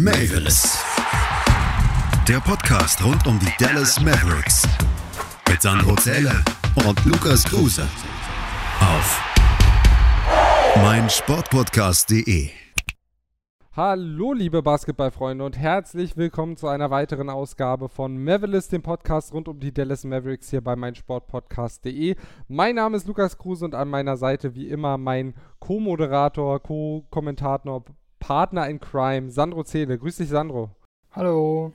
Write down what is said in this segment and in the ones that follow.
Mavis. Der Podcast rund um die Dallas Mavericks. Mit Sandro Zähler und Lukas Kruse. Auf meinsportpodcast.de. Hallo, liebe Basketballfreunde und herzlich willkommen zu einer weiteren Ausgabe von Mavericks, dem Podcast rund um die Dallas Mavericks hier bei meinsportpodcast.de. Mein Name ist Lukas Kruse und an meiner Seite wie immer mein Co-Moderator, Co-Kommentator, Partner in Crime, Sandro Zähle. Grüß dich, Sandro. Hallo.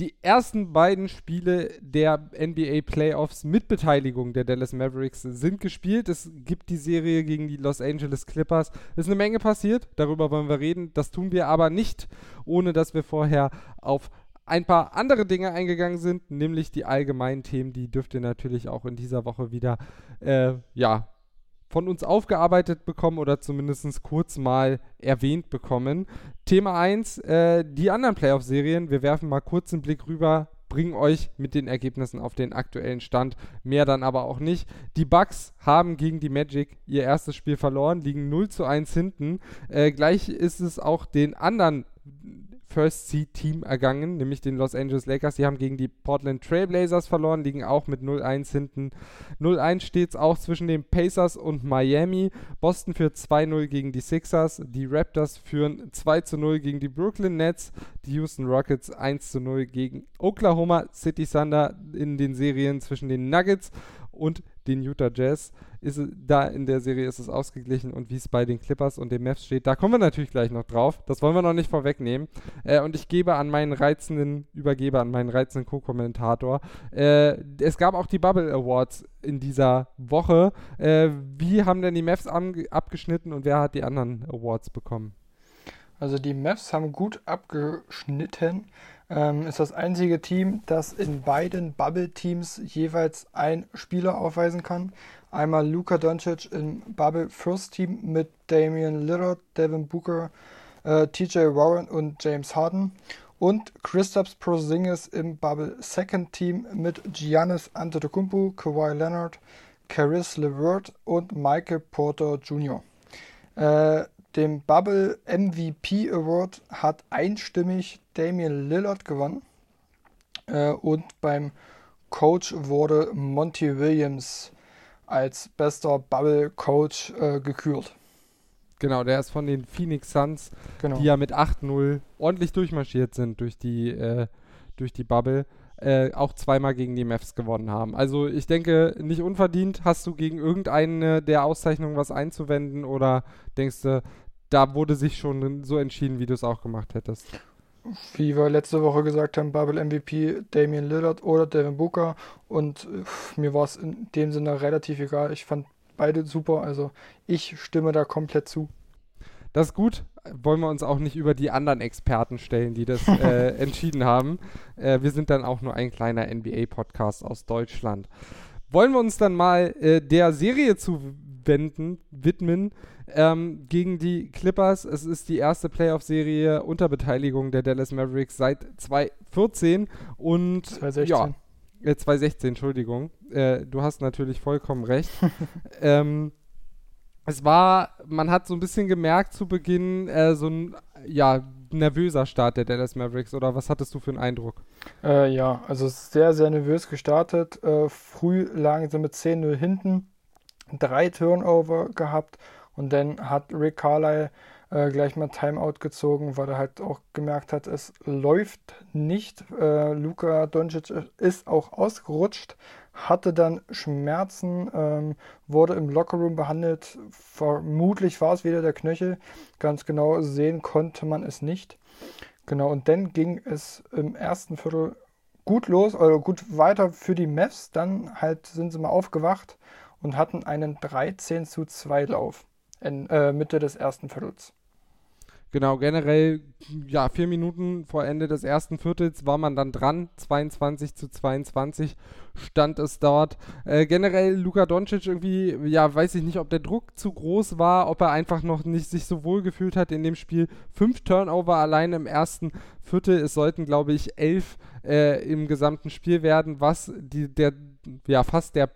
Die ersten beiden Spiele der NBA Playoffs mit Beteiligung der Dallas Mavericks sind gespielt. Es gibt die Serie gegen die Los Angeles Clippers. Es ist eine Menge passiert, darüber wollen wir reden. Das tun wir aber nicht, ohne dass wir vorher auf ein paar andere Dinge eingegangen sind, nämlich die allgemeinen Themen. Die dürft ihr natürlich auch in dieser Woche wieder äh, ja, von uns aufgearbeitet bekommen oder zumindest kurz mal erwähnt bekommen. Thema 1, äh, die anderen Playoff-Serien. Wir werfen mal kurz einen Blick rüber, bringen euch mit den Ergebnissen auf den aktuellen Stand. Mehr dann aber auch nicht. Die Bucks haben gegen die Magic ihr erstes Spiel verloren, liegen 0 zu 1 hinten. Äh, gleich ist es auch den anderen First Seed Team ergangen, nämlich den Los Angeles Lakers. Die haben gegen die Portland Trailblazers verloren, liegen auch mit 0-1 hinten. 0-1 steht es auch zwischen den Pacers und Miami. Boston führt 2-0 gegen die Sixers. Die Raptors führen 2-0 gegen die Brooklyn Nets. Die Houston Rockets 1-0 gegen Oklahoma City Thunder in den Serien zwischen den Nuggets und den Utah Jazz. Ist da in der Serie ist es ausgeglichen und wie es bei den Clippers und den Mavs steht, da kommen wir natürlich gleich noch drauf. Das wollen wir noch nicht vorwegnehmen. Äh, und ich gebe an meinen reizenden, übergebe an meinen reizenden Co-Kommentator. Äh, es gab auch die Bubble Awards in dieser Woche. Äh, wie haben denn die Mavs abgeschnitten und wer hat die anderen Awards bekommen? Also die Mavs haben gut abgeschnitten ähm, ist das einzige Team, das in beiden Bubble-Teams jeweils ein Spieler aufweisen kann. Einmal Luka Doncic im Bubble First Team mit Damian Lillard, Devin Booker, äh, TJ Warren und James Harden. Und Kristaps Porzingis im Bubble Second Team mit Giannis Antetokounmpo, Kawhi Leonard, Caris LeVert und Michael Porter Jr. Äh, dem Bubble MVP Award hat einstimmig Damian Lillard gewonnen. Äh, und beim Coach wurde Monty Williams als bester Bubble Coach äh, gekürt. Genau, der ist von den Phoenix Suns, genau. die ja mit 8-0 ordentlich durchmarschiert sind durch die, äh, durch die Bubble. Äh, auch zweimal gegen die Mavs gewonnen haben. Also ich denke, nicht unverdient. Hast du gegen irgendeine der Auszeichnungen was einzuwenden oder denkst du, da wurde sich schon so entschieden, wie du es auch gemacht hättest? Wie wir letzte Woche gesagt haben, Bubble MVP Damian Lillard oder Devin Booker und mir war es in dem Sinne relativ egal. Ich fand beide super, also ich stimme da komplett zu. Das ist gut. Wollen wir uns auch nicht über die anderen Experten stellen, die das äh, entschieden haben. Äh, wir sind dann auch nur ein kleiner NBA-Podcast aus Deutschland. Wollen wir uns dann mal äh, der Serie zuwenden, widmen, ähm, gegen die Clippers. Es ist die erste Playoff-Serie unter Beteiligung der Dallas Mavericks seit 2014 und 2016. Ja, äh, 2016, Entschuldigung. Äh, du hast natürlich vollkommen recht. ähm, es war, man hat so ein bisschen gemerkt zu Beginn, äh, so ein, ja, nervöser Start der Dallas Mavericks oder was hattest du für einen Eindruck? Äh, ja, also sehr, sehr nervös gestartet. Äh, früh lagen sie mit 10-0 hinten, drei Turnover gehabt und dann hat Rick Carlyle äh, gleich mal Timeout gezogen, weil er halt auch gemerkt hat, es läuft nicht. Äh, Luka Doncic ist auch ausgerutscht, hatte dann Schmerzen, ähm, wurde im Lockerroom behandelt. Vermutlich war es wieder der Knöchel. Ganz genau sehen konnte man es nicht. Genau, und dann ging es im ersten Viertel gut los, oder gut weiter für die Mavs. Dann halt sind sie mal aufgewacht und hatten einen 13 zu 2 Lauf in äh, Mitte des ersten Viertels. Genau, generell, ja, vier Minuten vor Ende des ersten Viertels war man dann dran. 22 zu 22 stand es dort. Äh, generell Luka Doncic irgendwie, ja, weiß ich nicht, ob der Druck zu groß war, ob er einfach noch nicht sich so wohl gefühlt hat in dem Spiel. Fünf Turnover allein im ersten Viertel. Es sollten, glaube ich, elf äh, im gesamten Spiel werden, was die, der, ja, fast der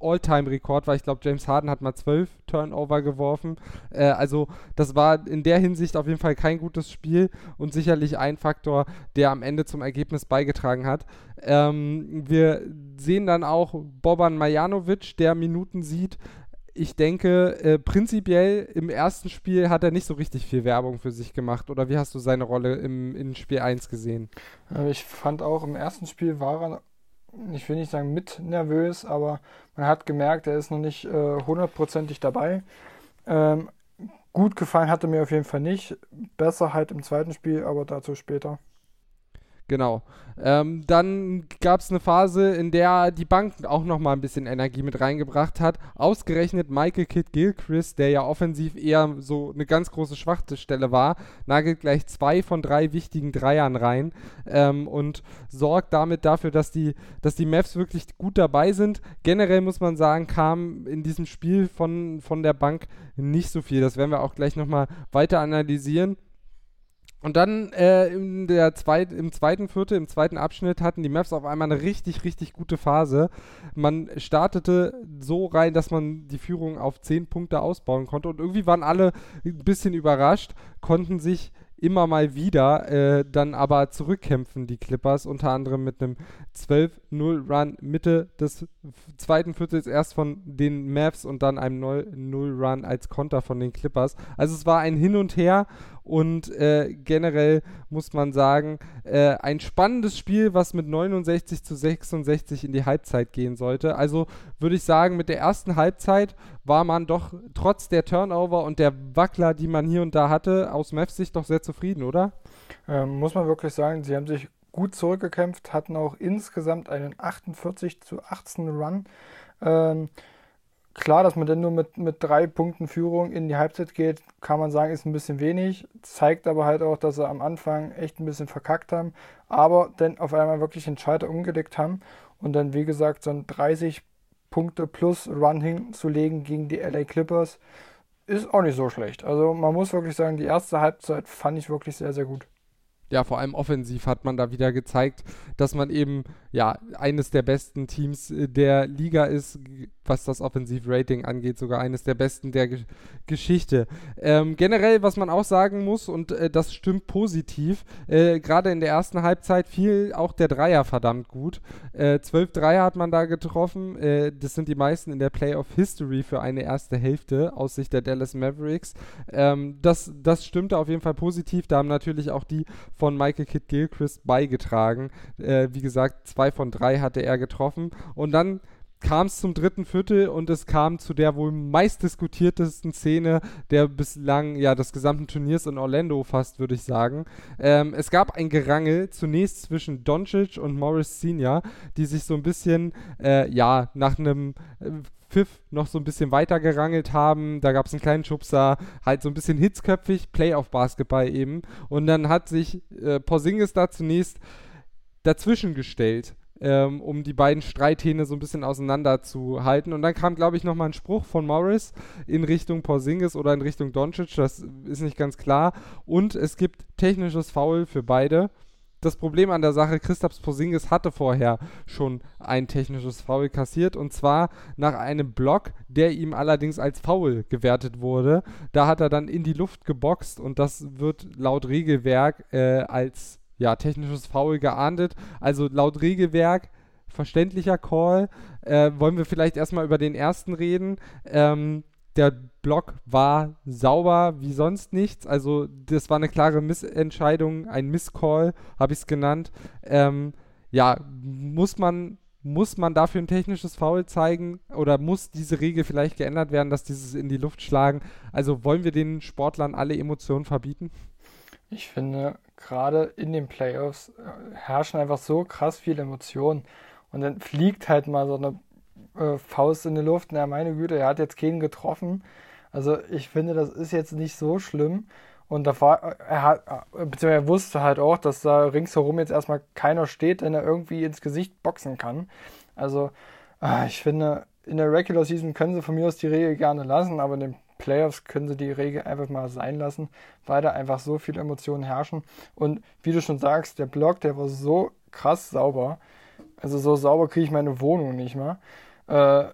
All-Time-Rekord war. Ich glaube, James Harden hat mal zwölf Turnover geworfen. Äh, also das war in der Hinsicht auf jeden Fall kein gutes Spiel und sicherlich ein Faktor, der am Ende zum Ergebnis beigetragen hat. Ähm, wir sehen dann auch Boban Majanovic, der Minuten sieht. Ich denke, äh, prinzipiell im ersten Spiel hat er nicht so richtig viel Werbung für sich gemacht. Oder wie hast du seine Rolle im, in Spiel 1 gesehen? Äh, ich fand auch im ersten Spiel war er ich will nicht sagen mit nervös, aber man hat gemerkt, er ist noch nicht äh, hundertprozentig äh, dabei. Ähm, gut gefallen hatte mir auf jeden Fall nicht. Besser halt im zweiten Spiel, aber dazu später. Genau. Ähm, dann gab es eine Phase, in der die Bank auch nochmal ein bisschen Energie mit reingebracht hat. Ausgerechnet Michael Kidd Gilchrist, der ja offensiv eher so eine ganz große Schwachstelle war, nagelt gleich zwei von drei wichtigen Dreiern rein ähm, und sorgt damit dafür, dass die, dass die Mavs wirklich gut dabei sind. Generell muss man sagen, kam in diesem Spiel von, von der Bank nicht so viel. Das werden wir auch gleich nochmal weiter analysieren. Und dann äh, in der zweit, im zweiten Viertel, im zweiten Abschnitt hatten die Maps auf einmal eine richtig, richtig gute Phase. Man startete so rein, dass man die Führung auf 10 Punkte ausbauen konnte. Und irgendwie waren alle ein bisschen überrascht, konnten sich immer mal wieder äh, dann aber zurückkämpfen, die Clippers, unter anderem mit einem 12-0-Run Mitte des zweiten Viertels erst von den Mavs und dann einem 0-0-Run als Konter von den Clippers. Also es war ein Hin und Her und äh, generell muss man sagen, äh, ein spannendes Spiel, was mit 69 zu 66 in die Halbzeit gehen sollte. Also würde ich sagen, mit der ersten Halbzeit war man doch trotz der Turnover und der Wackler, die man hier und da hatte, aus Mavs Sicht doch sehr zufrieden, oder? Ähm, muss man wirklich sagen, sie haben sich gut zurückgekämpft, hatten auch insgesamt einen 48 zu 18 Run. Ähm, klar, dass man dann nur mit, mit drei Punkten Führung in die Halbzeit geht, kann man sagen, ist ein bisschen wenig. Zeigt aber halt auch, dass sie am Anfang echt ein bisschen verkackt haben, aber dann auf einmal wirklich den Schalter umgelegt haben und dann, wie gesagt, so ein 30 Punkte plus Run hinzulegen gegen die LA Clippers ist auch nicht so schlecht. Also man muss wirklich sagen, die erste Halbzeit fand ich wirklich sehr, sehr gut ja, vor allem offensiv hat man da wieder gezeigt, dass man eben ja eines der besten Teams äh, der Liga ist, was das Offensiv-Rating angeht, sogar eines der besten der Ge Geschichte. Ähm, generell, was man auch sagen muss, und äh, das stimmt positiv, äh, gerade in der ersten Halbzeit fiel auch der Dreier verdammt gut. Äh, zwölf Dreier hat man da getroffen, äh, das sind die meisten in der Playoff-History für eine erste Hälfte aus Sicht der Dallas Mavericks. Ähm, das, das stimmte auf jeden Fall positiv, da haben natürlich auch die von Michael Kidd Gilchrist beigetragen. Wie gesagt, zwei von drei hatte er getroffen und dann kam es zum dritten Viertel und es kam zu der wohl meistdiskutiertesten Szene der bislang ja des gesamten Turniers in Orlando fast, würde ich sagen. Ähm, es gab ein Gerangel zunächst zwischen Doncic und Morris Senior, die sich so ein bisschen äh, ja nach einem äh, Pfiff noch so ein bisschen weiter gerangelt haben. Da gab es einen kleinen Schubser, halt so ein bisschen hitzköpfig, Playoff-Basketball eben. Und dann hat sich äh, Porzingis da zunächst dazwischen gestellt ähm, um die beiden Streithähne so ein bisschen auseinanderzuhalten. Und dann kam, glaube ich, nochmal ein Spruch von Morris in Richtung Porzingis oder in Richtung Doncic, das ist nicht ganz klar. Und es gibt technisches Foul für beide. Das Problem an der Sache, Christaps Porzingis hatte vorher schon ein technisches Foul kassiert und zwar nach einem Block, der ihm allerdings als Foul gewertet wurde. Da hat er dann in die Luft geboxt und das wird laut Regelwerk äh, als ja, technisches Foul geahndet. Also laut Regelwerk verständlicher Call. Äh, wollen wir vielleicht erstmal über den ersten reden. Ähm, der Block war sauber wie sonst nichts. Also das war eine klare Missentscheidung, ein Misscall, habe ich es genannt. Ähm, ja, muss man muss man dafür ein technisches Foul zeigen oder muss diese Regel vielleicht geändert werden, dass dieses in die Luft schlagen? Also wollen wir den Sportlern alle Emotionen verbieten? Ich finde, gerade in den Playoffs äh, herrschen einfach so krass viele Emotionen. Und dann fliegt halt mal so eine äh, Faust in die Luft. Na, meine Güte, er hat jetzt keinen getroffen. Also ich finde, das ist jetzt nicht so schlimm. Und da war, er hat, äh, beziehungsweise er wusste halt auch, dass da ringsherum jetzt erstmal keiner steht, den er irgendwie ins Gesicht boxen kann. Also, äh, ich finde, in der Regular Season können sie von mir aus die Regel gerne lassen, aber in den Playoffs können sie die Regel einfach mal sein lassen, weil da einfach so viele Emotionen herrschen. Und wie du schon sagst, der Block, der war so krass sauber. Also so sauber kriege ich meine Wohnung nicht mehr. Äh,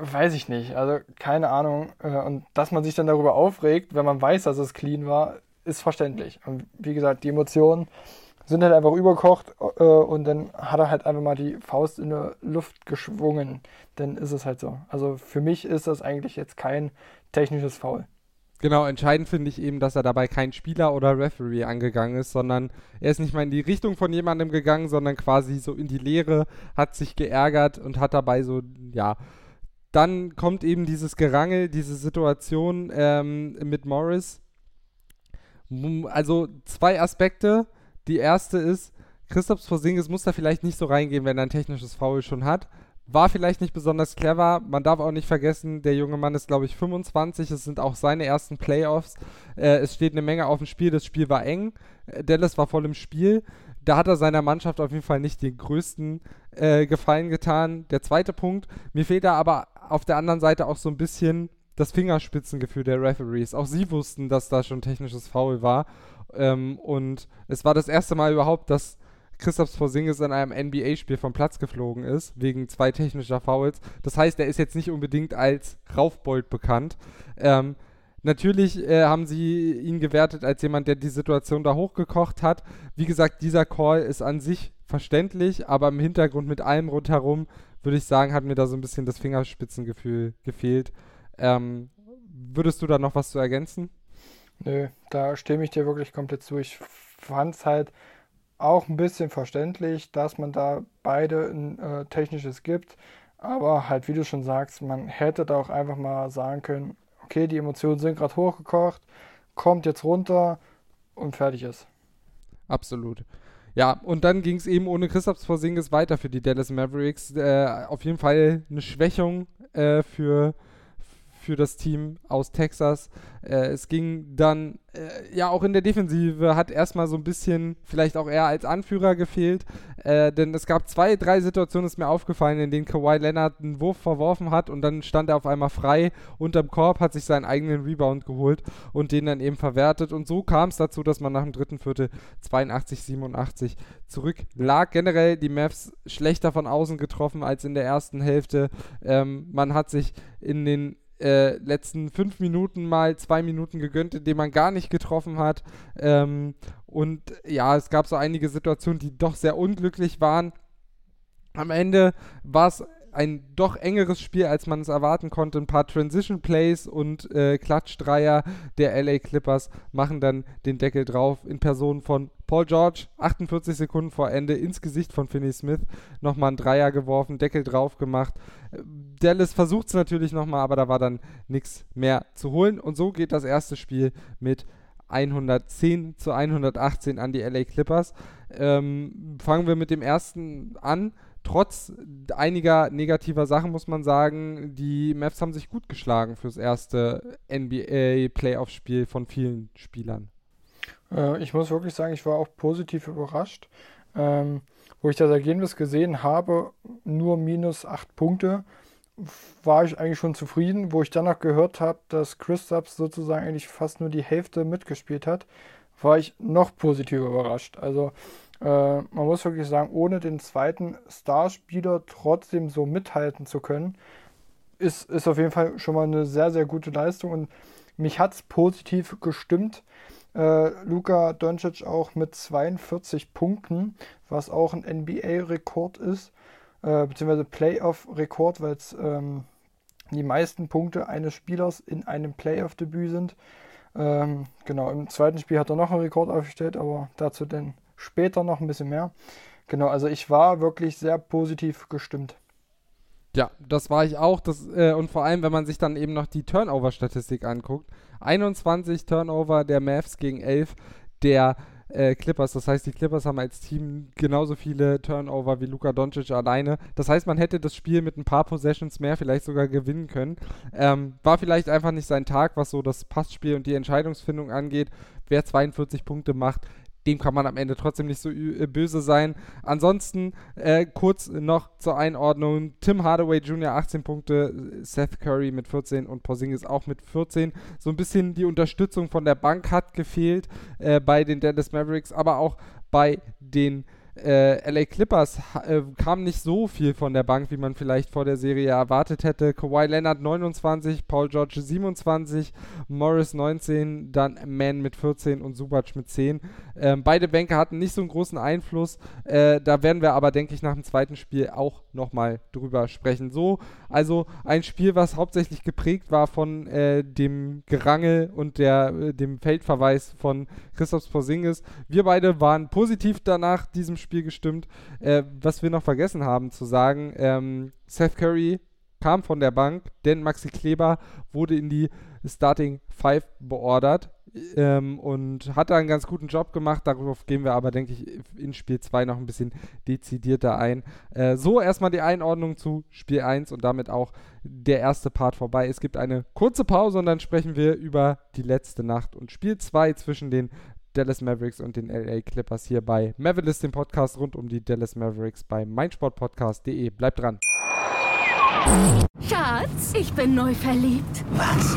weiß ich nicht. Also keine Ahnung. Äh, und dass man sich dann darüber aufregt, wenn man weiß, dass es clean war, ist verständlich. Und wie gesagt, die Emotionen sind halt einfach überkocht äh, und dann hat er halt einfach mal die Faust in der Luft geschwungen. Dann ist es halt so. Also für mich ist das eigentlich jetzt kein technisches Foul. Genau, entscheidend finde ich eben, dass er dabei kein Spieler oder Referee angegangen ist, sondern er ist nicht mal in die Richtung von jemandem gegangen, sondern quasi so in die Leere, hat sich geärgert und hat dabei so, ja, dann kommt eben dieses Gerangel, diese Situation ähm, mit Morris. Also zwei Aspekte. Die erste ist, Christoph Porzingis muss da vielleicht nicht so reingehen, wenn er ein technisches Foul schon hat. War vielleicht nicht besonders clever. Man darf auch nicht vergessen, der junge Mann ist, glaube ich, 25. Es sind auch seine ersten Playoffs. Äh, es steht eine Menge auf dem Spiel. Das Spiel war eng. Äh, Dallas war voll im Spiel. Da hat er seiner Mannschaft auf jeden Fall nicht den größten äh, Gefallen getan. Der zweite Punkt. Mir fehlt da aber auf der anderen Seite auch so ein bisschen das Fingerspitzengefühl der Referees. Auch sie wussten, dass da schon technisches Foul war. Ähm, und es war das erste Mal überhaupt, dass Christoph Porzingis in einem NBA-Spiel vom Platz geflogen ist, wegen zwei technischer Fouls. Das heißt, er ist jetzt nicht unbedingt als Raufbold bekannt. Ähm, natürlich äh, haben sie ihn gewertet als jemand, der die Situation da hochgekocht hat. Wie gesagt, dieser Call ist an sich verständlich, aber im Hintergrund mit allem rundherum, würde ich sagen, hat mir da so ein bisschen das Fingerspitzengefühl gefehlt. Ähm, würdest du da noch was zu ergänzen? Nö, da stimme ich dir wirklich komplett zu. Ich fand es halt auch ein bisschen verständlich, dass man da beide ein äh, technisches gibt. Aber halt, wie du schon sagst, man hätte da auch einfach mal sagen können, okay, die Emotionen sind gerade hochgekocht, kommt jetzt runter und fertig ist. Absolut. Ja, und dann ging es eben ohne Christoph Porzingis weiter für die Dallas Mavericks. Äh, auf jeden Fall eine Schwächung äh, für für das Team aus Texas. Äh, es ging dann, äh, ja, auch in der Defensive hat erstmal so ein bisschen, vielleicht auch er als Anführer gefehlt, äh, denn es gab zwei, drei Situationen, ist mir aufgefallen, in denen Kawhi Leonard einen Wurf verworfen hat und dann stand er auf einmal frei unterm Korb, hat sich seinen eigenen Rebound geholt und den dann eben verwertet. Und so kam es dazu, dass man nach dem dritten Viertel 82, 87 zurücklag. Generell die Mavs schlechter von außen getroffen als in der ersten Hälfte. Ähm, man hat sich in den äh, letzten fünf Minuten mal zwei Minuten gegönnt, in denen man gar nicht getroffen hat. Ähm, und ja, es gab so einige Situationen, die doch sehr unglücklich waren. Am Ende war es ein doch engeres Spiel, als man es erwarten konnte. Ein paar Transition Plays und äh, Klatschdreier der LA Clippers machen dann den Deckel drauf in Person von Paul George. 48 Sekunden vor Ende ins Gesicht von Finney Smith. Nochmal ein Dreier geworfen, Deckel drauf gemacht. Dallas versucht es natürlich nochmal, aber da war dann nichts mehr zu holen. Und so geht das erste Spiel mit 110 zu 118 an die LA Clippers. Ähm, fangen wir mit dem ersten an trotz einiger negativer Sachen muss man sagen, die Mavs haben sich gut geschlagen fürs erste NBA-Playoff-Spiel von vielen Spielern. Äh, ich muss wirklich sagen, ich war auch positiv überrascht. Ähm, wo ich das Ergebnis gesehen habe, nur minus 8 Punkte, war ich eigentlich schon zufrieden. Wo ich dann noch gehört habe, dass Christaps sozusagen eigentlich fast nur die Hälfte mitgespielt hat, war ich noch positiver überrascht. Also äh, man muss wirklich sagen, ohne den zweiten Starspieler trotzdem so mithalten zu können, ist, ist auf jeden Fall schon mal eine sehr, sehr gute Leistung und mich hat es positiv gestimmt. Äh, Luka Doncic auch mit 42 Punkten, was auch ein NBA-Rekord ist, äh, beziehungsweise Playoff-Rekord, weil es ähm, die meisten Punkte eines Spielers in einem Playoff-Debüt sind. Ähm, genau, im zweiten Spiel hat er noch einen Rekord aufgestellt, aber dazu dann später noch ein bisschen mehr. Genau, also ich war wirklich sehr positiv gestimmt. Ja, das war ich auch. Das, äh, und vor allem, wenn man sich dann eben noch die Turnover-Statistik anguckt. 21 Turnover der Mavs gegen 11 der äh, Clippers. Das heißt, die Clippers haben als Team genauso viele Turnover wie Luka Doncic alleine. Das heißt, man hätte das Spiel mit ein paar Possessions mehr vielleicht sogar gewinnen können. Ähm, war vielleicht einfach nicht sein Tag, was so das Passspiel und die Entscheidungsfindung angeht. Wer 42 Punkte macht, dem kann man am Ende trotzdem nicht so äh, böse sein. Ansonsten äh, kurz noch zur Einordnung: Tim Hardaway Jr. 18 Punkte, Seth Curry mit 14 und Porzingis auch mit 14. So ein bisschen die Unterstützung von der Bank hat gefehlt äh, bei den Dallas Mavericks, aber auch bei den äh, LA Clippers äh, kam nicht so viel von der Bank, wie man vielleicht vor der Serie erwartet hätte. Kawhi Leonard 29, Paul George 27, Morris 19, dann Man mit 14 und Subac mit 10. Ähm, beide Bänke hatten nicht so einen großen Einfluss. Äh, da werden wir aber, denke ich, nach dem zweiten Spiel auch nochmal drüber sprechen. So, also ein Spiel, was hauptsächlich geprägt war von äh, dem Gerangel und der, äh, dem Feldverweis von Christoph Porzingis. Wir beide waren positiv danach diesem Spiel gestimmt. Äh, was wir noch vergessen haben zu sagen, ähm, Seth Curry kam von der Bank, denn Maxi Kleber wurde in die Starting Five beordert ähm, und hat da einen ganz guten Job gemacht. Darauf gehen wir aber, denke ich, in Spiel 2 noch ein bisschen dezidierter ein. Äh, so erstmal die Einordnung zu Spiel 1 und damit auch der erste Part vorbei. Es gibt eine kurze Pause und dann sprechen wir über die letzte Nacht und Spiel 2 zwischen den Dallas Mavericks und den LA Clippers hier bei Mavericks, dem Podcast rund um die Dallas Mavericks bei meinsportpodcast.de. Bleibt dran. Schatz, ich bin neu verliebt. Was?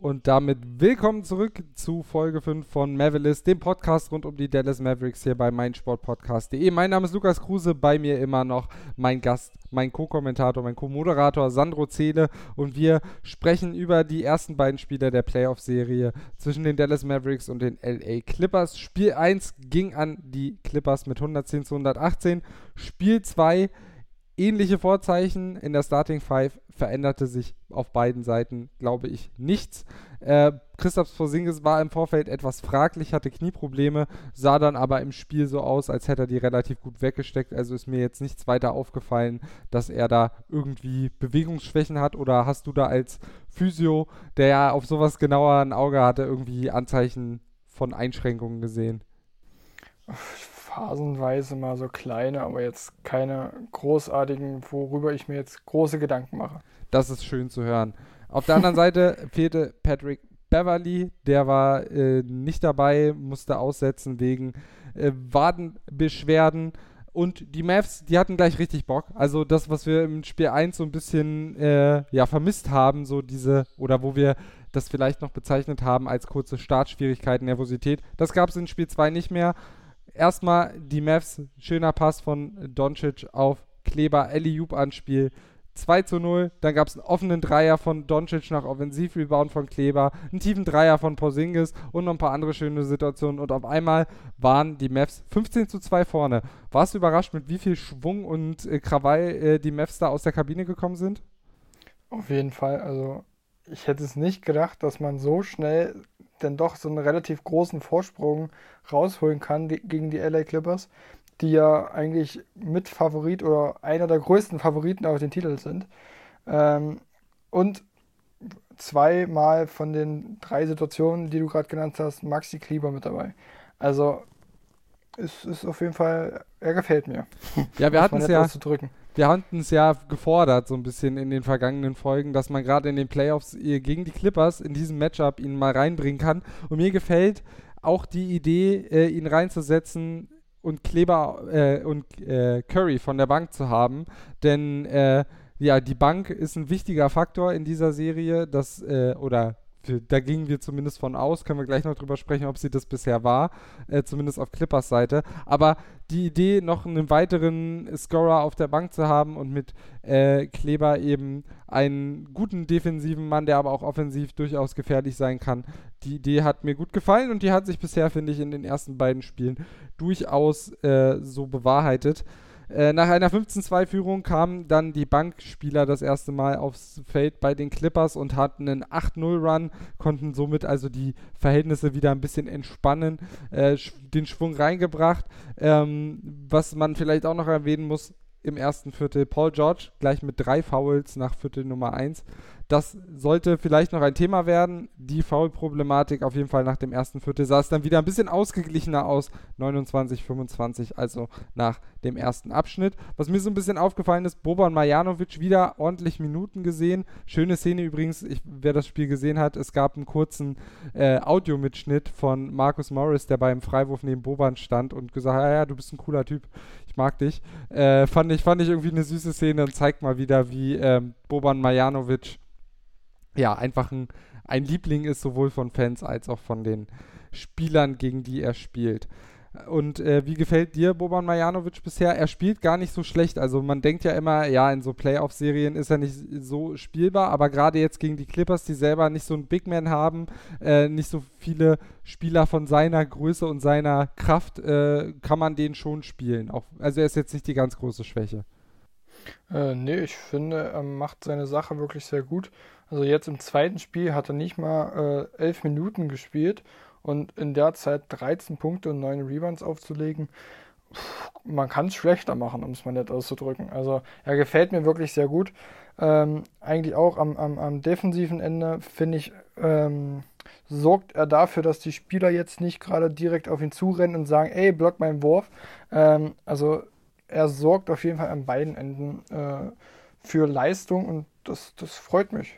Und damit willkommen zurück zu Folge 5 von Mavericks, dem Podcast rund um die Dallas Mavericks hier bei meinsportpodcast.de. Mein Name ist Lukas Kruse, bei mir immer noch mein Gast, mein Co-Kommentator, mein Co-Moderator Sandro Zele und wir sprechen über die ersten beiden Spiele der Playoff-Serie zwischen den Dallas Mavericks und den LA Clippers. Spiel 1 ging an die Clippers mit 110 zu 118. Spiel 2 ähnliche Vorzeichen in der Starting Five veränderte sich auf beiden Seiten, glaube ich, nichts. Äh, Christoph Porzingis war im Vorfeld etwas fraglich, hatte Knieprobleme, sah dann aber im Spiel so aus, als hätte er die relativ gut weggesteckt. Also ist mir jetzt nichts weiter aufgefallen, dass er da irgendwie Bewegungsschwächen hat. Oder hast du da als Physio, der ja auf sowas genauer ein Auge hatte, irgendwie Anzeichen von Einschränkungen gesehen? Phasenweise mal so kleine, aber jetzt keine großartigen, worüber ich mir jetzt große Gedanken mache. Das ist schön zu hören. Auf der anderen Seite fehlte Patrick Beverly, der war äh, nicht dabei, musste aussetzen wegen äh, Wadenbeschwerden. Und die Mavs, die hatten gleich richtig Bock. Also das, was wir im Spiel 1 so ein bisschen äh, ja, vermisst haben, so diese, oder wo wir das vielleicht noch bezeichnet haben als kurze Startschwierigkeiten, Nervosität, das gab es in Spiel 2 nicht mehr erstmal die Mavs, schöner Pass von Doncic auf Kleber, Eliup Anspiel. 2 zu 0, dann gab es einen offenen Dreier von Doncic nach Offensivrebound von Kleber, einen tiefen Dreier von Porzingis und noch ein paar andere schöne Situationen und auf einmal waren die Mavs 15 zu 2 vorne. Warst du überrascht, mit wie viel Schwung und äh, Krawall äh, die Mavs da aus der Kabine gekommen sind? Auf jeden Fall, also ich hätte es nicht gedacht, dass man so schnell denn doch so einen relativ großen Vorsprung rausholen kann die, gegen die LA Clippers, die ja eigentlich mit Favorit oder einer der größten Favoriten auf den Titel sind. Ähm, und zweimal von den drei Situationen, die du gerade genannt hast, Maxi Kleber mit dabei. Also es ist auf jeden Fall, er gefällt mir. Ja, wir hatten es ja. Wir hatten es ja gefordert, so ein bisschen in den vergangenen Folgen, dass man gerade in den Playoffs gegen die Clippers in diesem Matchup ihn mal reinbringen kann. Und mir gefällt auch die Idee, äh, ihn reinzusetzen und Kleber äh, und äh, Curry von der Bank zu haben. Denn äh, ja, die Bank ist ein wichtiger Faktor in dieser Serie, das, äh, oder da gingen wir zumindest von aus, können wir gleich noch drüber sprechen, ob sie das bisher war, äh, zumindest auf Clippers Seite. Aber die Idee, noch einen weiteren Scorer auf der Bank zu haben und mit äh, Kleber eben einen guten defensiven Mann, der aber auch offensiv durchaus gefährlich sein kann, die Idee hat mir gut gefallen und die hat sich bisher, finde ich, in den ersten beiden Spielen durchaus äh, so bewahrheitet. Äh, nach einer 15-2-Führung kamen dann die Bankspieler das erste Mal aufs Feld bei den Clippers und hatten einen 8-0-Run, konnten somit also die Verhältnisse wieder ein bisschen entspannen, äh, den Schwung reingebracht. Ähm, was man vielleicht auch noch erwähnen muss, im ersten Viertel Paul George gleich mit drei Fouls nach Viertel Nummer 1. das sollte vielleicht noch ein Thema werden. Die Foul-Problematik auf jeden Fall nach dem ersten Viertel sah es dann wieder ein bisschen ausgeglichener aus. 29, 25, also nach dem ersten Abschnitt. Was mir so ein bisschen aufgefallen ist, Boban Marjanovic wieder ordentlich Minuten gesehen. Schöne Szene übrigens, ich, wer das Spiel gesehen hat, es gab einen kurzen äh, Audiomitschnitt von Marcus Morris, der beim Freiwurf neben Boban stand und gesagt hat, ja, ja, du bist ein cooler Typ, ich mag dich. Äh, fand, ich, fand ich irgendwie eine süße Szene und zeigt mal wieder, wie ähm, Boban Marjanovic ja einfach ein, ein Liebling ist, sowohl von Fans als auch von den Spielern, gegen die er spielt. Und äh, wie gefällt dir Boban Marjanovic bisher? Er spielt gar nicht so schlecht. Also man denkt ja immer, ja, in so Playoff-Serien ist er nicht so spielbar, aber gerade jetzt gegen die Clippers, die selber nicht so einen Big Man haben, äh, nicht so viele Spieler von seiner Größe und seiner Kraft, äh, kann man den schon spielen. Auch, also er ist jetzt nicht die ganz große Schwäche. Äh, nee, ich finde, er macht seine Sache wirklich sehr gut. Also jetzt im zweiten Spiel hat er nicht mal äh, elf Minuten gespielt und in der Zeit 13 Punkte und 9 Rebounds aufzulegen, man kann es schlechter machen, um es mal nett auszudrücken. Also er gefällt mir wirklich sehr gut. Ähm, eigentlich auch am, am, am defensiven Ende, finde ich, ähm, sorgt er dafür, dass die Spieler jetzt nicht gerade direkt auf ihn zurennen und sagen, ey, block meinen Wurf. Ähm, also er sorgt auf jeden Fall an beiden Enden äh, für Leistung und das, das freut mich.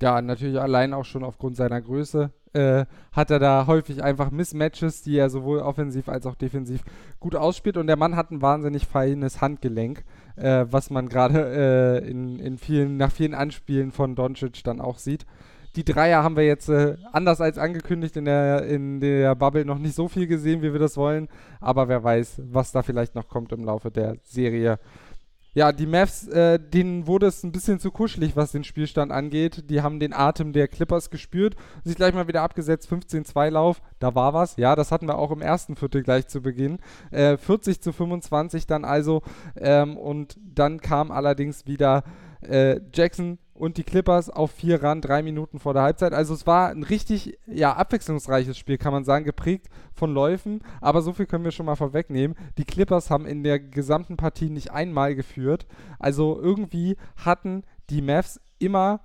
Ja, natürlich allein auch schon aufgrund seiner Größe äh, hat er da häufig einfach Mismatches, die er sowohl offensiv als auch defensiv gut ausspielt. Und der Mann hat ein wahnsinnig feines Handgelenk, äh, was man gerade äh, in, in vielen, nach vielen Anspielen von Doncic dann auch sieht. Die Dreier haben wir jetzt äh, anders als angekündigt in der, in der Bubble noch nicht so viel gesehen, wie wir das wollen. Aber wer weiß, was da vielleicht noch kommt im Laufe der Serie. Ja, die Mavs, äh, denen wurde es ein bisschen zu kuschelig, was den Spielstand angeht. Die haben den Atem der Clippers gespürt, sich gleich mal wieder abgesetzt, 15-2 Lauf, da war was. Ja, das hatten wir auch im ersten Viertel gleich zu Beginn. Äh, 40 zu 25 dann also ähm, und dann kam allerdings wieder äh, Jackson und die Clippers auf vier ran, drei Minuten vor der Halbzeit. Also es war ein richtig ja, abwechslungsreiches Spiel, kann man sagen, geprägt von Läufen. Aber so viel können wir schon mal vorwegnehmen. Die Clippers haben in der gesamten Partie nicht einmal geführt. Also irgendwie hatten die Mavs immer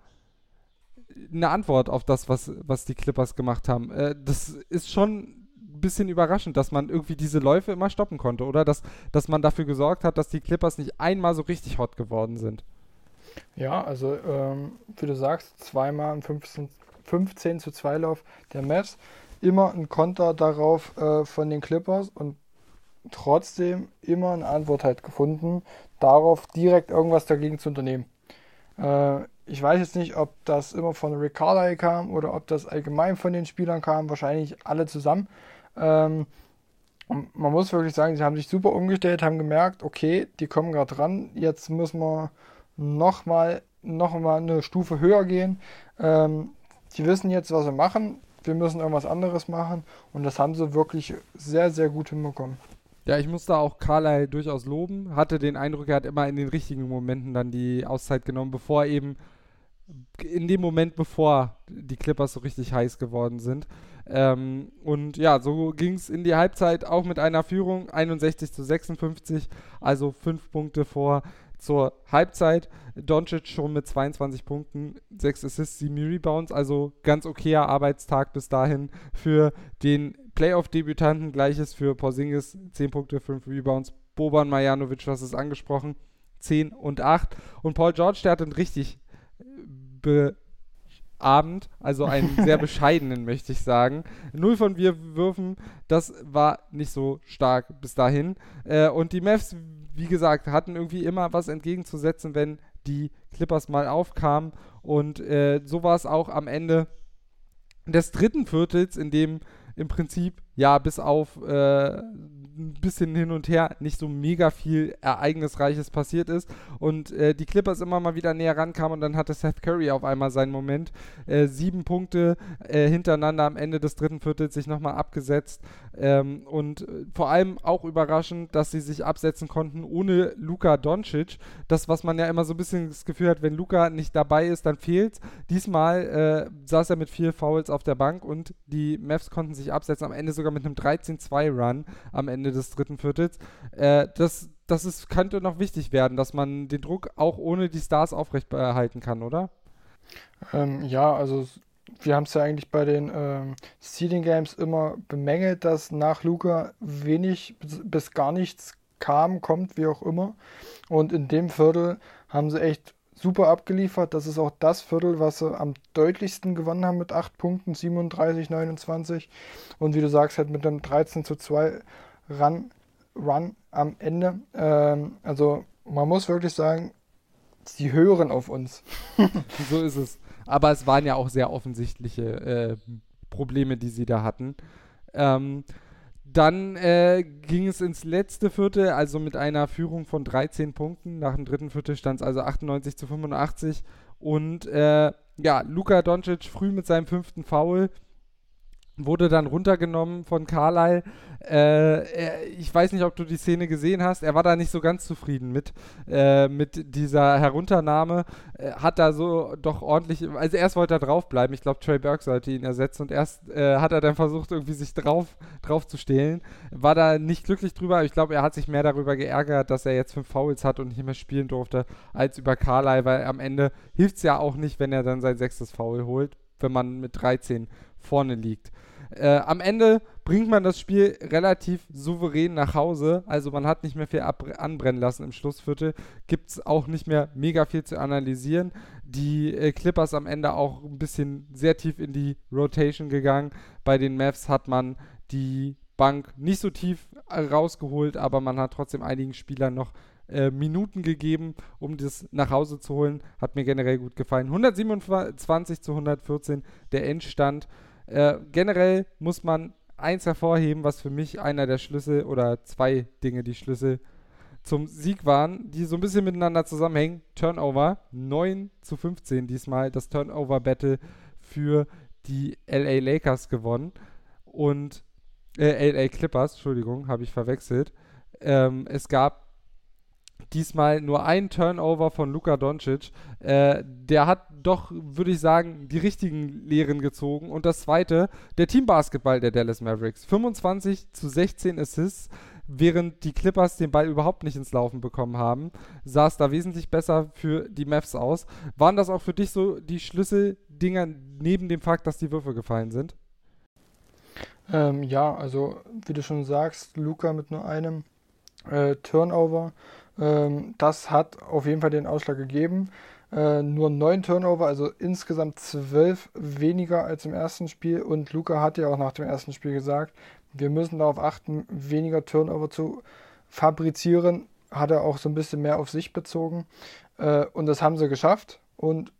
eine Antwort auf das, was, was die Clippers gemacht haben. Äh, das ist schon ein bisschen überraschend, dass man irgendwie diese Läufe immer stoppen konnte, oder? Dass, dass man dafür gesorgt hat, dass die Clippers nicht einmal so richtig hot geworden sind. Ja, also ähm, wie du sagst, zweimal ein 15, 15 zu 2 Lauf der Mavs. Immer ein Konter darauf äh, von den Clippers und trotzdem immer eine Antwort halt gefunden, darauf direkt irgendwas dagegen zu unternehmen. Äh, ich weiß jetzt nicht, ob das immer von Rick kam oder ob das allgemein von den Spielern kam, wahrscheinlich alle zusammen. Ähm, man muss wirklich sagen, sie haben sich super umgestellt, haben gemerkt, okay, die kommen gerade dran, jetzt müssen wir nochmal noch mal eine Stufe höher gehen. Ähm, die wissen jetzt, was sie machen. Wir müssen irgendwas anderes machen. Und das haben sie wirklich sehr, sehr gut hinbekommen. Ja, ich muss da auch Carlyle durchaus loben. Hatte den Eindruck, er hat immer in den richtigen Momenten dann die Auszeit genommen, bevor eben in dem Moment, bevor die Clippers so richtig heiß geworden sind. Ähm, und ja, so ging es in die Halbzeit auch mit einer Führung 61 zu 56, also fünf Punkte vor zur Halbzeit. Doncic schon mit 22 Punkten, 6 Assists, 7 Rebounds, also ganz okayer Arbeitstag bis dahin für den Playoff-Debütanten. Gleiches für Porzingis, 10 Punkte, 5 Rebounds. Boban Marjanovic, das ist angesprochen, 10 und 8. Und Paul George, der hat einen richtig be Abend, also einen sehr bescheidenen, möchte ich sagen. Null von vier Würfen, das war nicht so stark bis dahin. Äh, und die Mavs, wie gesagt, hatten irgendwie immer was entgegenzusetzen, wenn die Clippers mal aufkamen. Und äh, so war es auch am Ende des dritten Viertels, in dem im Prinzip, ja, bis auf äh, ein bisschen hin und her nicht so mega viel Ereignisreiches passiert ist und äh, die Clippers immer mal wieder näher rankamen und dann hatte Seth Curry auf einmal seinen Moment. Äh, sieben Punkte äh, hintereinander am Ende des dritten Viertels sich nochmal abgesetzt ähm, und äh, vor allem auch überraschend, dass sie sich absetzen konnten ohne Luka Doncic. Das, was man ja immer so ein bisschen das Gefühl hat, wenn Luka nicht dabei ist, dann fehlt Diesmal äh, saß er mit vier Fouls auf der Bank und die Mavs konnten sich absetzen, am Ende sogar mit einem 13-2-Run am Ende des dritten Viertels. Äh, das das ist, könnte noch wichtig werden, dass man den Druck auch ohne die Stars aufrechterhalten kann, oder? Ähm, ja, also wir haben es ja eigentlich bei den ähm, Seeding Games immer bemängelt, dass nach Luca wenig bis gar nichts kam, kommt, wie auch immer. Und in dem Viertel haben sie echt super abgeliefert. Das ist auch das Viertel, was sie am deutlichsten gewonnen haben mit 8 Punkten, 37, 29. Und wie du sagst, halt mit einem 13 zu 2 Run, Run am Ende. Ähm, also man muss wirklich sagen, sie hören auf uns. so ist es. Aber es waren ja auch sehr offensichtliche äh, Probleme, die sie da hatten. Ähm, dann äh, ging es ins letzte Viertel, also mit einer Führung von 13 Punkten. Nach dem dritten Viertel stand es also 98 zu 85. Und äh, ja, Luka Doncic früh mit seinem fünften Foul wurde dann runtergenommen von Carlyle. Äh, ich weiß nicht, ob du die Szene gesehen hast. Er war da nicht so ganz zufrieden mit, äh, mit dieser Herunternahme. Äh, hat da so doch ordentlich, also erst wollte er draufbleiben. Ich glaube, Trey Burke sollte ihn ersetzen und erst äh, hat er dann versucht, irgendwie sich drauf, drauf zu stehlen. War da nicht glücklich drüber. Ich glaube, er hat sich mehr darüber geärgert, dass er jetzt fünf Fouls hat und nicht mehr spielen durfte, als über Carlyle, weil am Ende hilft es ja auch nicht, wenn er dann sein sechstes Foul holt, wenn man mit 13 vorne liegt. Äh, am Ende bringt man das Spiel relativ souverän nach Hause. Also man hat nicht mehr viel anbrennen lassen im Schlussviertel. Gibt es auch nicht mehr mega viel zu analysieren. Die äh, Clippers am Ende auch ein bisschen sehr tief in die Rotation gegangen. Bei den Mavs hat man die Bank nicht so tief äh, rausgeholt, aber man hat trotzdem einigen Spielern noch äh, Minuten gegeben, um das nach Hause zu holen. Hat mir generell gut gefallen. 127 zu 114 der Endstand. Äh, generell muss man eins hervorheben, was für mich einer der Schlüssel oder zwei Dinge, die Schlüssel zum Sieg waren, die so ein bisschen miteinander zusammenhängen. Turnover 9 zu 15 diesmal, das Turnover-Battle für die LA Lakers gewonnen. Und äh, LA Clippers, Entschuldigung, habe ich verwechselt. Ähm, es gab diesmal nur ein Turnover von Luka Doncic. Äh, der hat doch, würde ich sagen, die richtigen Lehren gezogen. Und das zweite, der Teambasketball der Dallas Mavericks. 25 zu 16 Assists. Während die Clippers den Ball überhaupt nicht ins Laufen bekommen haben, sah es da wesentlich besser für die Mavs aus. Waren das auch für dich so die Schlüsseldinger neben dem Fakt, dass die Würfe gefallen sind? Ähm, ja, also wie du schon sagst, Luca mit nur einem äh, Turnover ähm, das hat auf jeden Fall den Ausschlag gegeben. Äh, nur neun Turnover, also insgesamt zwölf weniger als im ersten Spiel. Und Luca hat ja auch nach dem ersten Spiel gesagt, wir müssen darauf achten, weniger Turnover zu fabrizieren. Hat er auch so ein bisschen mehr auf sich bezogen. Äh, und das haben sie geschafft. Und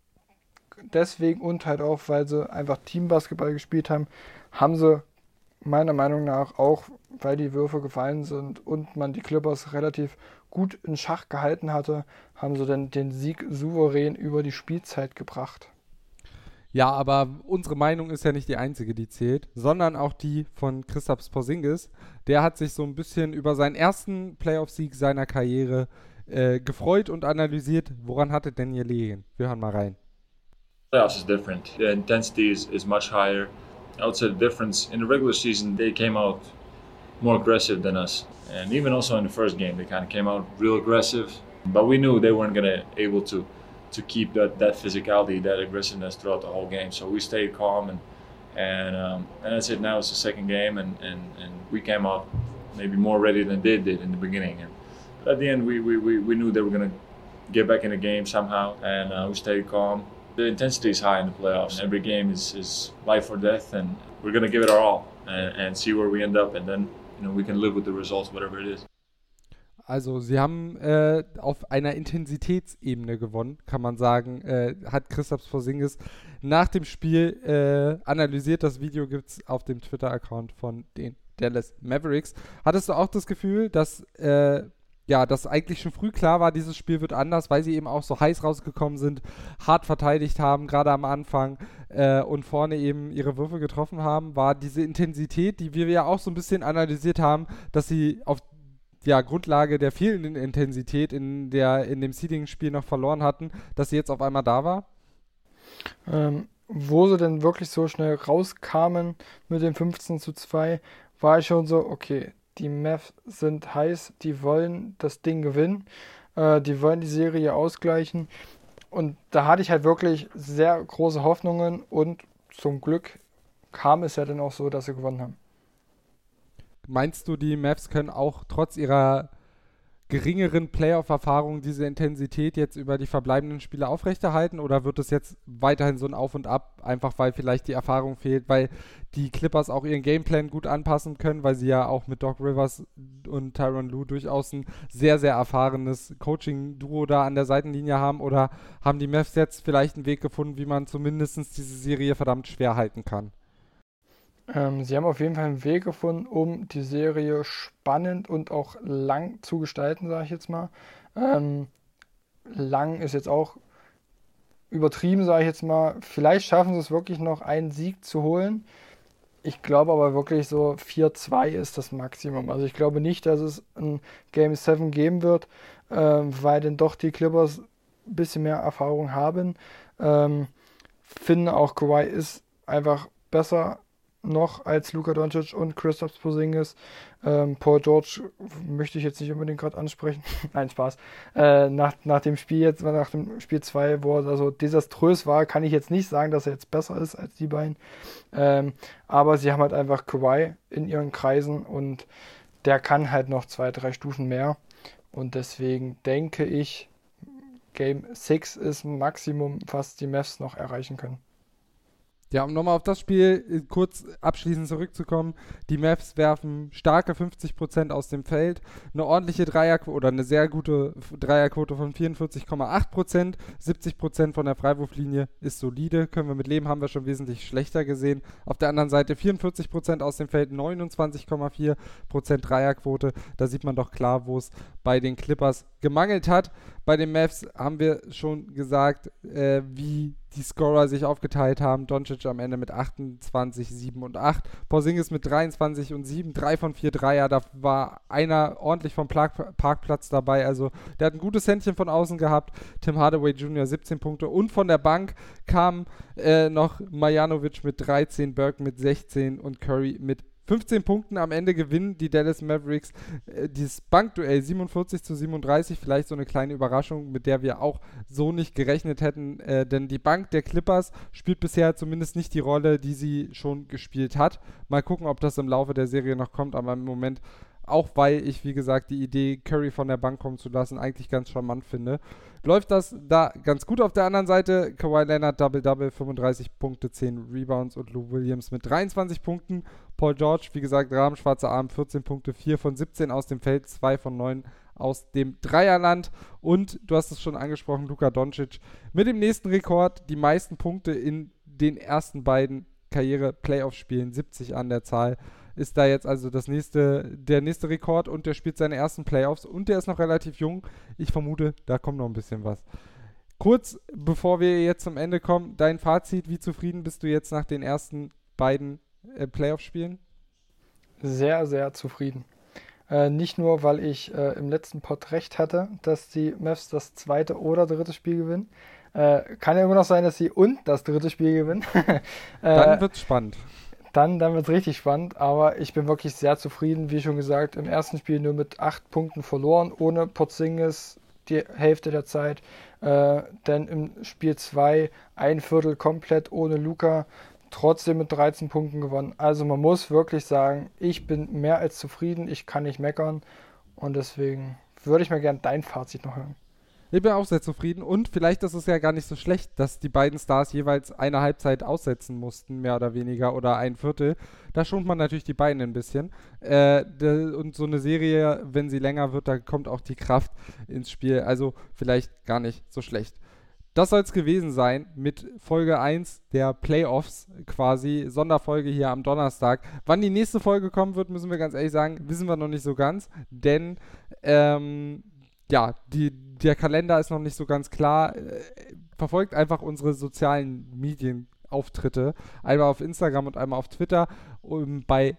deswegen und halt auch, weil sie einfach Teambasketball gespielt haben, haben sie meiner Meinung nach auch, weil die Würfe gefallen sind und man die Clippers relativ gut in Schach gehalten hatte, haben sie dann den Sieg souverän über die Spielzeit gebracht. Ja, aber unsere Meinung ist ja nicht die einzige, die zählt, sondern auch die von Christoph Porzingis. Der hat sich so ein bisschen über seinen ersten Playoff-Sieg seiner Karriere äh, gefreut und analysiert, woran hatte denn gelegen. Wir hören mal rein. Playoffs is different. The intensity is, is much higher. I would say the difference in the regular season, they came out more aggressive than us. And even also in the first game, they kind of came out real aggressive. But we knew they weren't gonna able to to keep that, that physicality, that aggressiveness throughout the whole game. So we stayed calm and and um, and that's it. Now it's the second game, and, and, and we came out maybe more ready than they did in the beginning. And but at the end, we, we, we, we knew they were gonna get back in the game somehow, and uh, we stayed calm. The intensity is high in the playoffs. Every game is, is life or death, and we're gonna give it our all and, and see where we end up, and then you know, we can live with the results, whatever it is. Also sie haben äh, auf einer Intensitätsebene gewonnen, kann man sagen, äh, hat Christoph Porzingis nach dem Spiel äh, analysiert. Das Video gibt es auf dem Twitter-Account von den Dallas Mavericks. Hattest du auch das Gefühl, dass äh, ja, dass eigentlich schon früh klar war, dieses Spiel wird anders, weil sie eben auch so heiß rausgekommen sind, hart verteidigt haben, gerade am Anfang äh, und vorne eben ihre Würfe getroffen haben, war diese Intensität, die wir ja auch so ein bisschen analysiert haben, dass sie auf ja, Grundlage der fehlenden Intensität in, der, in dem Seeding-Spiel noch verloren hatten, dass sie jetzt auf einmal da war? Ähm, wo sie denn wirklich so schnell rauskamen mit dem 15 zu 2, war ich schon so, okay, die Mavs sind heiß, die wollen das Ding gewinnen, äh, die wollen die Serie ausgleichen. und da hatte ich halt wirklich sehr große Hoffnungen und zum Glück kam es ja dann auch so, dass sie gewonnen haben. Meinst du, die Mavs können auch trotz ihrer geringeren Playoff-Erfahrung diese Intensität jetzt über die verbleibenden Spiele aufrechterhalten oder wird es jetzt weiterhin so ein Auf und Ab, einfach weil vielleicht die Erfahrung fehlt, weil die Clippers auch ihren Gameplan gut anpassen können, weil sie ja auch mit Doc Rivers und Tyron Lue durchaus ein sehr, sehr erfahrenes Coaching-Duo da an der Seitenlinie haben oder haben die Mavs jetzt vielleicht einen Weg gefunden, wie man zumindest diese Serie verdammt schwer halten kann? Ähm, sie haben auf jeden Fall einen Weg gefunden, um die Serie spannend und auch lang zu gestalten, sage ich jetzt mal. Ähm, lang ist jetzt auch übertrieben, sage ich jetzt mal. Vielleicht schaffen sie es wirklich noch, einen Sieg zu holen. Ich glaube aber wirklich so 4-2 ist das Maximum. Also ich glaube nicht, dass es ein Game 7 geben wird, ähm, weil denn doch die Clippers ein bisschen mehr Erfahrung haben. Ähm, finde auch Kawhi ist einfach besser noch als Luka Doncic und Christoph Porzingis. Ähm, Paul George möchte ich jetzt nicht unbedingt gerade ansprechen. Nein, Spaß. Äh, nach, nach dem Spiel jetzt, nach dem Spiel 2, wo er also desaströs war, kann ich jetzt nicht sagen, dass er jetzt besser ist als die beiden. Ähm, aber sie haben halt einfach Kawhi in ihren Kreisen und der kann halt noch zwei, drei Stufen mehr. Und deswegen denke ich, Game 6 ist Maximum, was die Mavs noch erreichen können. Ja, um nochmal auf das Spiel äh, kurz abschließend zurückzukommen. Die Mavs werfen starke 50% aus dem Feld, eine ordentliche Dreierquote oder eine sehr gute Dreierquote von 44,8%. 70% von der Freiwurflinie ist solide, können wir mit leben, haben wir schon wesentlich schlechter gesehen. Auf der anderen Seite 44% aus dem Feld, 29,4% Dreierquote. Da sieht man doch klar, wo es bei den Clippers gemangelt hat. Bei den Mavs haben wir schon gesagt, äh, wie die Scorer sich aufgeteilt haben. Doncic am Ende mit 28, 7 und 8. Porzingis mit 23 und 7. 3 von 4 Dreier. Da war einer ordentlich vom Park Parkplatz dabei. Also der hat ein gutes Händchen von außen gehabt. Tim Hardaway Jr. 17 Punkte. Und von der Bank kam äh, noch Majanovic mit 13, Burke mit 16 und Curry mit 15 Punkten am Ende gewinnen die Dallas Mavericks äh, dieses Bankduell 47 zu 37. Vielleicht so eine kleine Überraschung, mit der wir auch so nicht gerechnet hätten. Äh, denn die Bank der Clippers spielt bisher zumindest nicht die Rolle, die sie schon gespielt hat. Mal gucken, ob das im Laufe der Serie noch kommt. Aber im Moment auch weil ich, wie gesagt, die Idee, Curry von der Bank kommen zu lassen, eigentlich ganz charmant finde. Läuft das da ganz gut auf der anderen Seite? Kawhi Leonard Double-Double, 35 Punkte, 10 Rebounds und Lou Williams mit 23 Punkten. Paul George, wie gesagt, Rahmen, schwarzer Arm, 14 Punkte, 4 von 17 aus dem Feld, 2 von 9 aus dem Dreierland. Und du hast es schon angesprochen, Luka Doncic mit dem nächsten Rekord, die meisten Punkte in den ersten beiden Karriere-Playoff-Spielen, 70 an der Zahl ist da jetzt also das nächste, der nächste Rekord und der spielt seine ersten Playoffs und der ist noch relativ jung. Ich vermute, da kommt noch ein bisschen was. Kurz bevor wir jetzt zum Ende kommen, dein Fazit, wie zufrieden bist du jetzt nach den ersten beiden äh, Playoff-Spielen? Sehr, sehr zufrieden. Äh, nicht nur, weil ich äh, im letzten Pod recht hatte, dass die Mavs das zweite oder dritte Spiel gewinnen. Äh, kann ja immer noch sein, dass sie und das dritte Spiel gewinnen. Dann wird's spannend dann, dann wird es richtig spannend. Aber ich bin wirklich sehr zufrieden. Wie schon gesagt, im ersten Spiel nur mit acht Punkten verloren, ohne Porzingis die Hälfte der Zeit. Äh, denn im Spiel 2 ein Viertel komplett ohne Luca, trotzdem mit 13 Punkten gewonnen. Also man muss wirklich sagen, ich bin mehr als zufrieden, ich kann nicht meckern und deswegen würde ich mir gerne dein Fazit noch hören. Ich bin auch sehr zufrieden und vielleicht ist es ja gar nicht so schlecht, dass die beiden Stars jeweils eine Halbzeit aussetzen mussten, mehr oder weniger, oder ein Viertel. Da schont man natürlich die Beine ein bisschen. Äh, und so eine Serie, wenn sie länger wird, da kommt auch die Kraft ins Spiel. Also vielleicht gar nicht so schlecht. Das soll es gewesen sein mit Folge 1 der Playoffs, quasi Sonderfolge hier am Donnerstag. Wann die nächste Folge kommen wird, müssen wir ganz ehrlich sagen, wissen wir noch nicht so ganz, denn ähm, ja, die, der Kalender ist noch nicht so ganz klar. Äh, verfolgt einfach unsere sozialen Medienauftritte. Einmal auf Instagram und einmal auf Twitter. Um, bei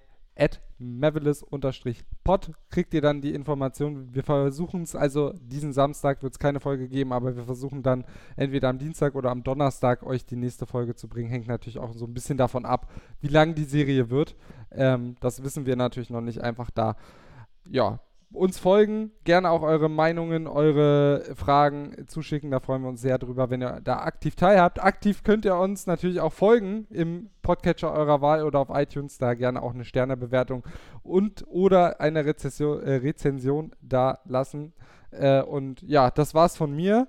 mavelis-pod kriegt ihr dann die Informationen. Wir versuchen es, also diesen Samstag wird es keine Folge geben, aber wir versuchen dann entweder am Dienstag oder am Donnerstag euch die nächste Folge zu bringen. Hängt natürlich auch so ein bisschen davon ab, wie lang die Serie wird. Ähm, das wissen wir natürlich noch nicht einfach da. Ja, uns folgen, gerne auch eure Meinungen, eure Fragen zuschicken. Da freuen wir uns sehr drüber, wenn ihr da aktiv teilhabt. Aktiv könnt ihr uns natürlich auch folgen im Podcatcher eurer Wahl oder auf iTunes. Da gerne auch eine Sternebewertung und oder eine Rezession, äh, Rezension da lassen. Äh, und ja, das war's von mir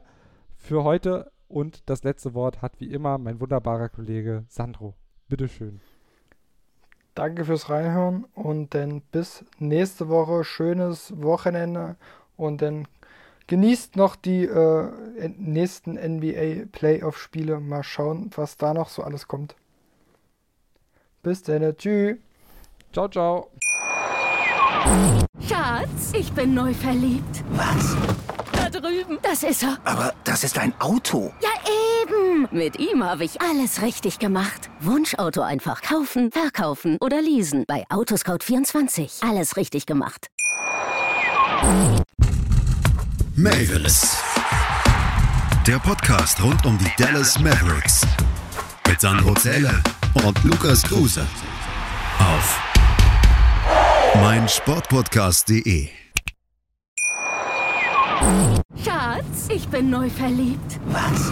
für heute. Und das letzte Wort hat wie immer mein wunderbarer Kollege Sandro. Bitteschön. Danke fürs Reinhören und dann bis nächste Woche. Schönes Wochenende und dann genießt noch die äh, nächsten NBA Playoff-Spiele. Mal schauen, was da noch so alles kommt. Bis dann. Tschüss. Ciao, ciao. Schatz, ich bin neu verliebt. Was? Da drüben. Das ist er. Aber das ist ein Auto. Ja, Mit ihm habe ich alles richtig gemacht. Wunschauto einfach kaufen, verkaufen oder leasen. Bei Autoscout24. Alles richtig gemacht. Mavis. Der Podcast rund um die Dallas Mavericks. Mit Sandro Zähler und Lukas Kruse. Auf meinsportpodcast.de. Schatz, ich bin neu verliebt. Was?